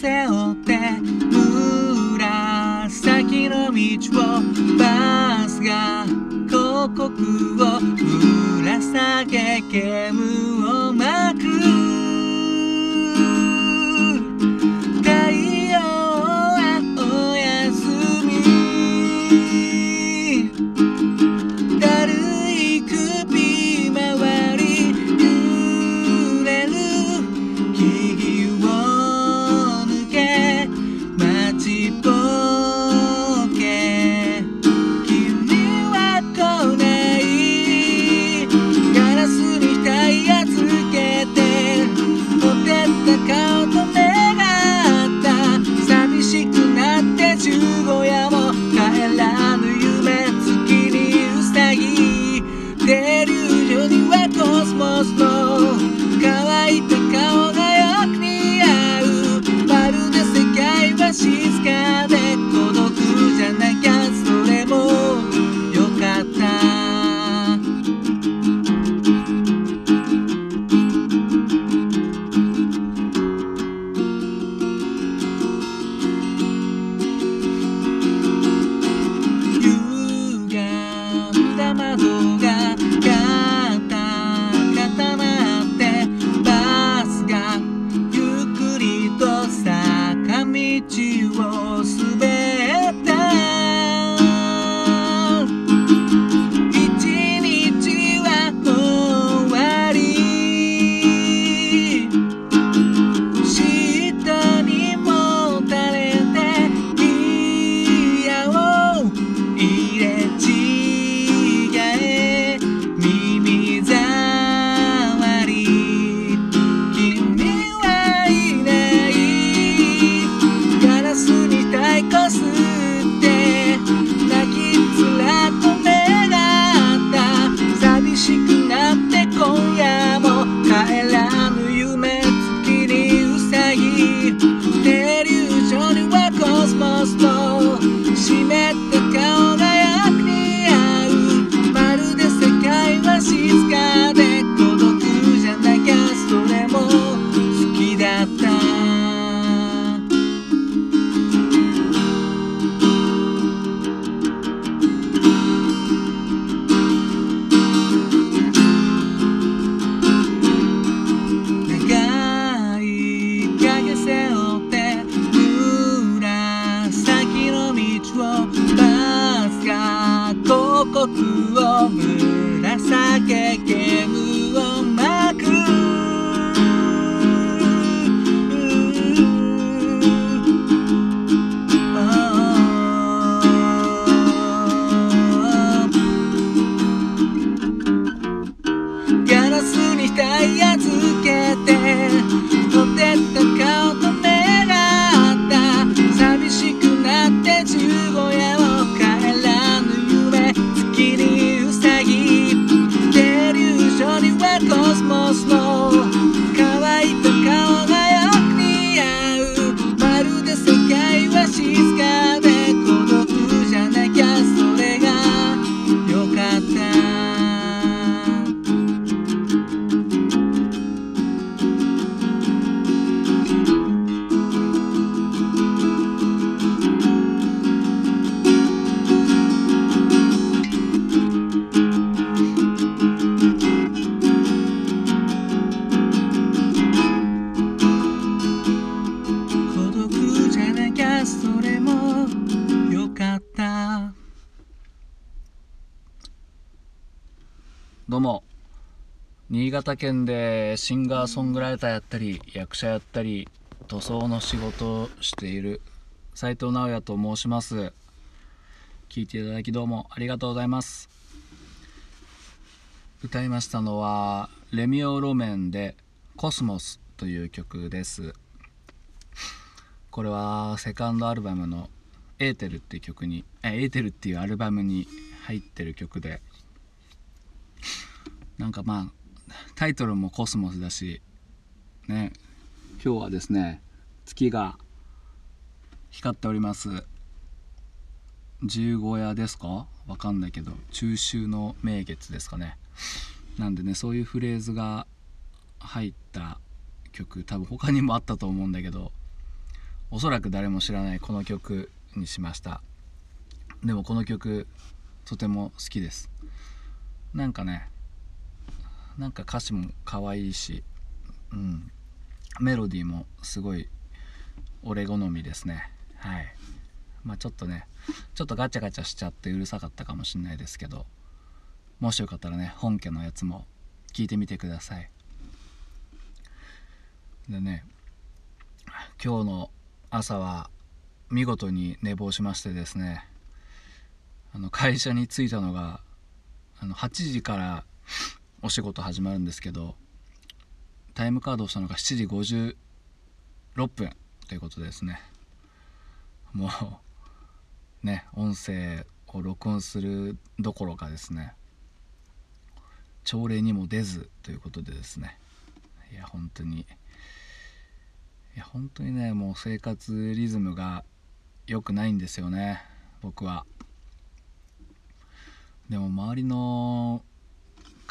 背負って紫の道をバスが広告をぶら下げ煙を巻く。ん新潟県でシンガーソングライターやったり役者やったり塗装の仕事をしている斉藤直也と申します。聞いていただきどうもありがとうございます。歌いましたのはレミオロメンで「コスモス」という曲です。これはセカンドアルバムの「エーテル」っていう曲にえエーテルっていうアルバムに入ってる曲で。なんかまあタイトルもコスモスだしね。今日はですね月が光っております。十五夜ですか？わかんないけど中秋の名月ですかね。なんでねそういうフレーズが入った曲多分他にもあったと思うんだけどおそらく誰も知らないこの曲にしました。でもこの曲とても好きです。なんかねなんか歌詞も可愛いし、うん、メロディーもすごい俺好みですね。はい。まあちょっとねちょっとガチャガチャしちゃってうるさかったかもしれないですけどもしよかったらね本家のやつも聞いてみてください。でね今日の朝は見事に寝坊しましてですねあの会社に着いたのがあの8時からお仕事始まるんですけどタイムカードをしたのが7時56分ということですね。もうね音声を録音するどころかですね。朝礼にも出ずということでですね。いや本当にいや本当にねもう生活リズムが良くないんですよね僕は。でも周りの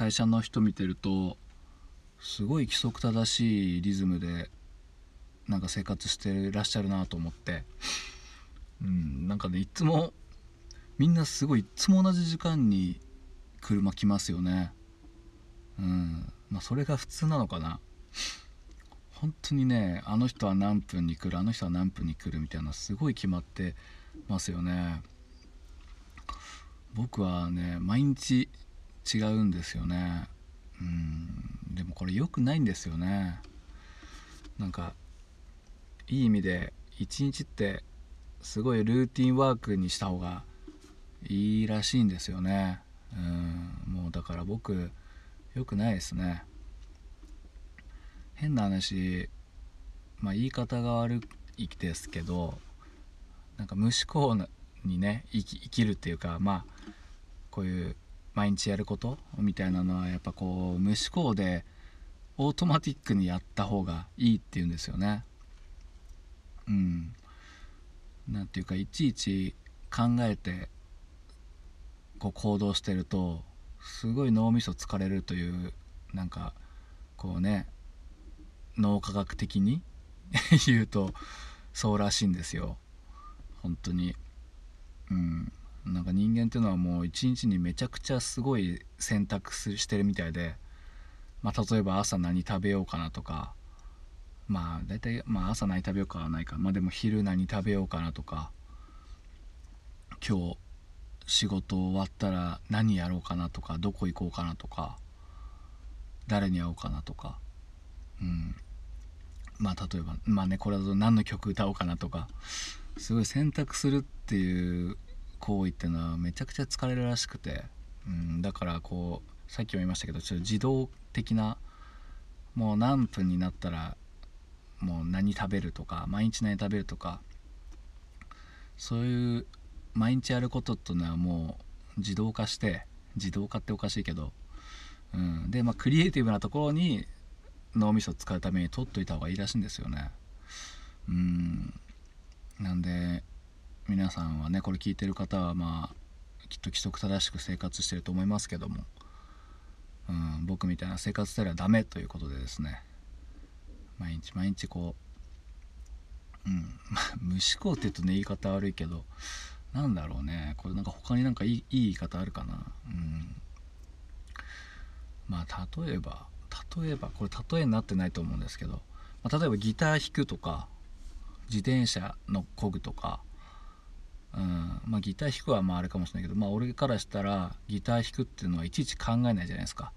会社の人見てるとすごい規則正しいリズムでなんか生活してらっしゃるなと思って。うんなんかねいつもみんなすごいいつも同じ時間に車来ますよね。うんまあそれが普通なのかな。本当にねあの人は何分に来るあの人は何分に来るみたいなすごい決まってますよね。僕はね毎日違うんですよね。うん。でもこれ良くないんですよね。なんかいい意味で一日ってすごいルーティンワークにした方がいいらしいんですよね。うん。もうだから僕良くないですね。変な話まあ言い方が悪いですけどなんか無思考にね生き生きるっていうかまあこういう毎日やることみたいなのはやっぱこう無思考でオートマティックにやった方がいいっていうんですよね。うん。なんていうかいちいち考えてこう行動してるとすごい脳みそ疲れるというなんかこうね脳科学的に 言うとそうらしいんですよ本当にうんなんか人間っていうのはもう一日にめちゃくちゃすごい選択してるみたいで、まあ、例えば朝何食べようかなとかまあ大体、まあ、朝何食べようかはないか。まあでも昼何食べようかなとか今日仕事終わったら何やろうかなとかどこ行こうかなとか誰に会おうかなとかうん。まあ例えばまあねこれだと何の曲歌おうかなとかすごい選択するっていう行為っていうのはめちゃくちゃ疲れるらしくて、うん、だからこうさっきも言いましたけどちょっと自動的なもう何分になったらもう何食べるとか毎日何食べるとかそういう毎日やることっていうのはもう自動化して自動化っておかしいけど、うん、でまあクリエイティブなところに脳みそを使うために取っといた方がいいらしいんですよね。うん。なんで皆さんはねこれ聞いてる方はまあきっと規則正しく生活してると思いますけども、うん、僕みたいな生活スタイルはダメということでですね毎日毎日こううん 無思考って言うとね言い方悪いけどなんだろうねこれなんか他になんかいいいい言い方あるかなうん。まあ例えば例えばこれ例えになってないと思うんですけど、まあ、例えばギター弾くとか自転車のこぐとかうん。まあ、ギター弾くはまああれかもしれないけど、まあ、俺からしたらギター弾くっていうのはいちいち考えないじゃないですか。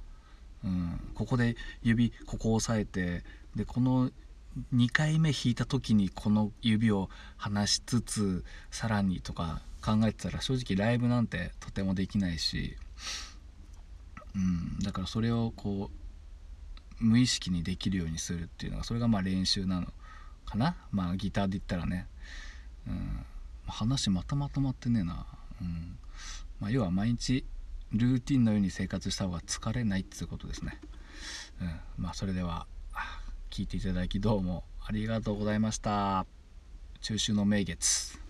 うん、ここで指ここを押さえてでこの2回目弾いた時にこの指を離しつつさらにとか考えてたら正直ライブなんてとてもできないし、うん、だからそれをこう無意識にできるようにするっていうのがそれがまあ練習なのかな。まあギターで言ったらね。うん。話またまとまってねえな、うん。まあ、要は毎日ルーティンのように生活した方が疲れないっていうことですね、うん。まあ、それでは聞いていただきどうもありがとうございました。中秋の名月。